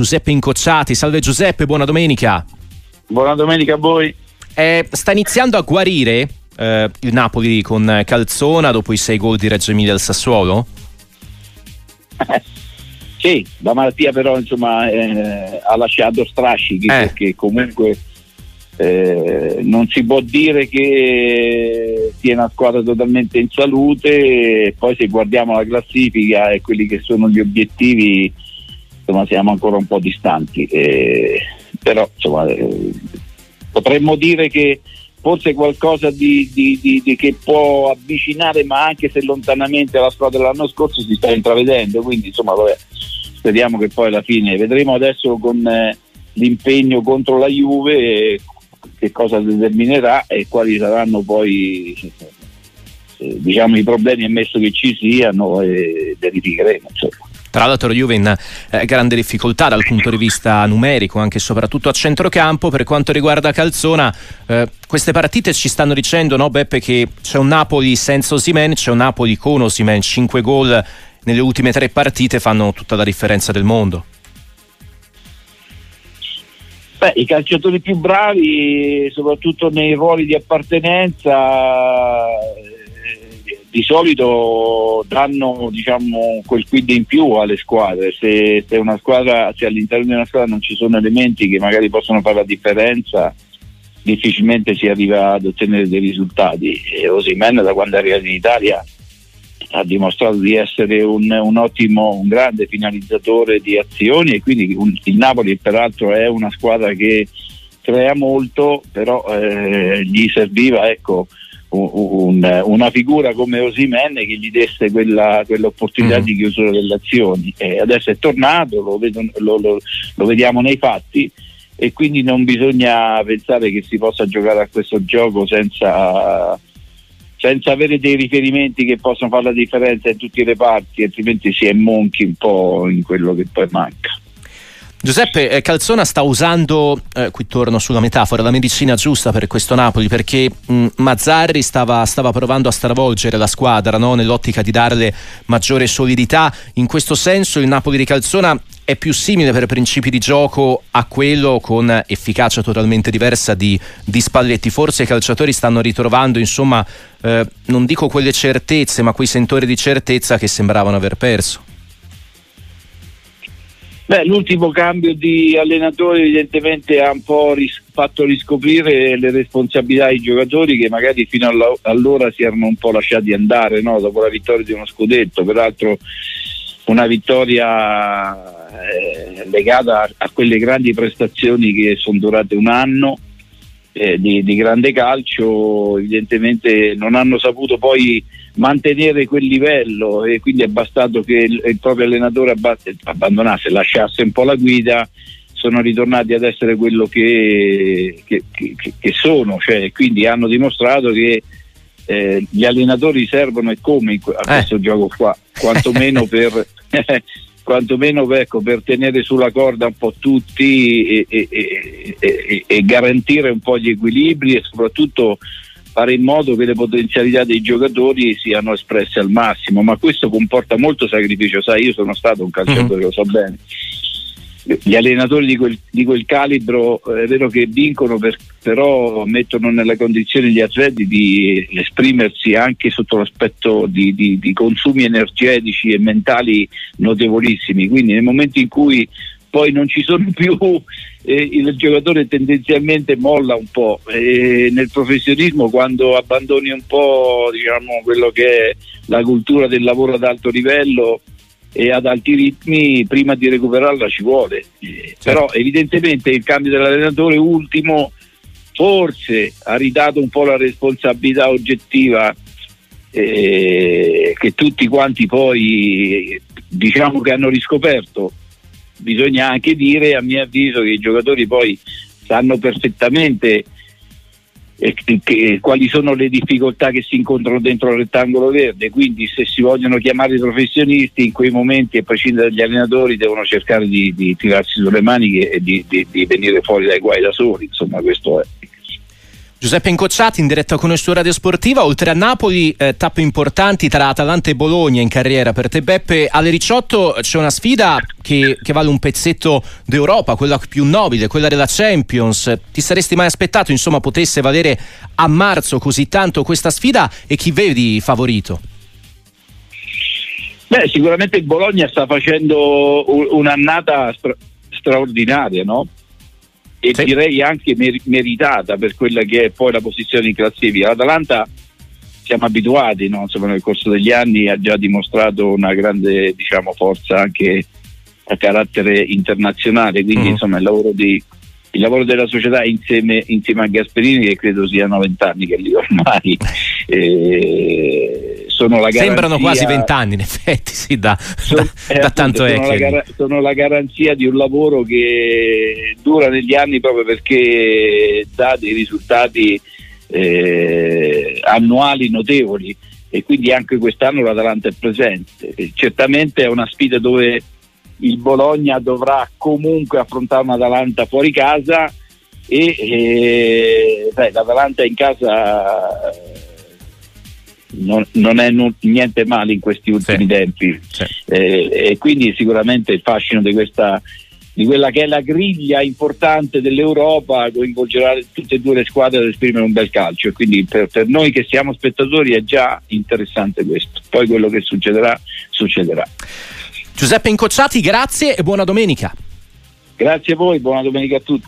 Giuseppe Incocciati. Salve Giuseppe, buona domenica. Buona domenica a voi. Eh, sta iniziando a guarire eh, il Napoli con Calzona dopo i sei gol di Reggio Emilia al Sassuolo? sì, la malattia però insomma eh, ha lasciato strascichi eh. perché comunque eh, non si può dire che sia una squadra totalmente in salute, poi se guardiamo la classifica e quelli che sono gli obiettivi, insomma, siamo ancora un po' distanti, eh, però insomma, eh, potremmo dire che forse qualcosa di, di, di, che può avvicinare, ma anche se lontanamente alla squadra dell'anno scorso si sta intravedendo, quindi insomma vabbè, speriamo che poi alla fine vedremo adesso con eh, l'impegno contro la Juve che cosa determinerà e quali saranno poi eh, diciamo, i problemi ammesso che ci siano e verificheremo. Insomma. Tra l'altro Juve in eh, grande difficoltà dal punto di vista numerico, anche e soprattutto a centrocampo. Per quanto riguarda Calzona, eh, queste partite ci stanno dicendo, no, Beppe, che c'è un Napoli senza Osimen, c'è un Napoli con Osimen, 5 gol nelle ultime tre partite fanno tutta la differenza del mondo. Beh, i calciatori più bravi, soprattutto nei ruoli di appartenenza, di solito danno diciamo, quel quid in più alle squadre. Se, se, squadra, se, all'interno di una squadra non ci sono elementi che magari possono fare la differenza, difficilmente si arriva ad ottenere dei risultati. E Osimen da quando è arrivato in Italia ha dimostrato di essere un, un, ottimo, un grande finalizzatore di azioni e quindi un, il Napoli peraltro è una squadra che crea molto, però eh, gli serviva ecco, un, una figura come Osimen che gli desse quella, quell'opportunità mm. di chiusura delle azioni. E adesso è tornato, lo, vedo, lo, lo, lo vediamo nei fatti e quindi non bisogna pensare che si possa giocare a questo gioco senza senza avere dei riferimenti che possano fare la differenza in tutti i reparti, altrimenti si è monchi un po' in quello che poi manca. Giuseppe eh, Calzona sta usando, eh, qui torno sulla metafora, la medicina giusta per questo Napoli perché mh, Mazzarri stava, stava, provando a stravolgere la squadra no? nell'ottica di darle maggiore solidità. In questo senso il Napoli di Calzona è più simile per principi di gioco a quello con efficacia totalmente diversa di, di Spalletti. Forse i calciatori stanno ritrovando, insomma, eh, non dico quelle certezze, ma quei sentori di certezza che sembravano aver perso. Beh, l'ultimo cambio di allenatore evidentemente ha un po' ris- fatto riscoprire le responsabilità dei giocatori che magari fino alla- allora si erano un po' lasciati andare no? dopo la vittoria di uno scudetto, peraltro una vittoria eh, legata a, a, quelle grandi prestazioni che sono durate un anno eh, di, di grande calcio, evidentemente non hanno saputo poi mantenere quel livello e quindi è bastato che il, il proprio allenatore abbandonasse, lasciasse un po' la guida, sono ritornati ad essere quello che, che, che, che sono, cioè, quindi hanno dimostrato che eh, gli allenatori servono e come a eh. questo eh. gioco qua, quantomeno per, quantomeno ecco, per tenere sulla corda un po' tutti e, e, e, e garantire un po' gli equilibri e soprattutto fare in modo che le potenzialità dei giocatori siano espresse al massimo, ma questo comporta molto sacrificio, sai, io sono stato un calciatore, mm-hmm. lo so bene. Gli allenatori di quel, di quel calibro è vero che vincono, per, però mettono nella condizione gli atleti di esprimersi anche sotto l'aspetto di, di, di consumi energetici e mentali notevolissimi. Quindi nel momento in cui poi non ci sono più, eh, il giocatore tendenzialmente molla un po'. E nel professionismo quando abbandoni un po' diciamo, quello che è la cultura del lavoro ad alto livello e ad alti ritmi, prima di recuperarla ci vuole. Certo. Però evidentemente il cambio dell'allenatore ultimo forse ha ridato un po' la responsabilità oggettiva eh, che tutti quanti poi diciamo che hanno riscoperto bisogna anche dire a mio avviso che i giocatori poi sanno perfettamente eh, quali sono le difficoltà che si incontrano dentro il rettangolo verde, quindi se si vogliono chiamare i professionisti in quei momenti a prescindere dagli allenatori devono cercare di, di tirarsi sulle maniche e di, di, di venire fuori dai guai da soli, insomma questo è. Giuseppe Incocciati in diretta con il suo Radio Sportiva, oltre a Napoli, eh, tappe importanti tra Atalanta e Bologna in carriera per te Beppe. Alle 18 c'è una sfida che, che, vale un pezzetto d'Europa, quella più nobile, quella della Champions. Ti saresti mai aspettato, insomma, potesse valere a marzo così tanto questa sfida e chi vedi favorito? Beh, sicuramente il Bologna sta facendo un'annata stra- straordinaria, no? E sì. direi anche mer- meritata per quella che è poi la posizione in classifica. L'Atalanta siamo abituati, no? Insomma, nel corso degli anni ha già dimostrato una grande diciamo, forza anche a carattere internazionale, quindi mm. insomma il lavoro, di, il lavoro, della società insieme, insieme, a Gasperini che credo siano vent'anni che lì ormai eh, sono la garanzia... Sembrano quasi vent'anni in effetti, sì, da, sono, da, da tanto sono la, gar- sono la garanzia di un lavoro che dura negli anni proprio perché dà dei risultati eh, annuali notevoli e quindi anche quest'anno l'Atalanta è presente. E certamente è una sfida dove il Bologna dovrà comunque affrontare un'Atalanta fuori casa e eh, beh, l'Atalanta in casa non, non è n- niente male in questi ultimi sì. tempi. Sì. Eh, e quindi sicuramente il fascino di questa di quella che è la griglia importante dell'Europa coinvolgerà tutte e due le squadre ad esprimere un bel calcio. E quindi per, per, noi che siamo spettatori è già interessante questo. Poi quello che succederà succederà. Giuseppe Incocciati grazie e buona domenica. Grazie a voi buona domenica a tutti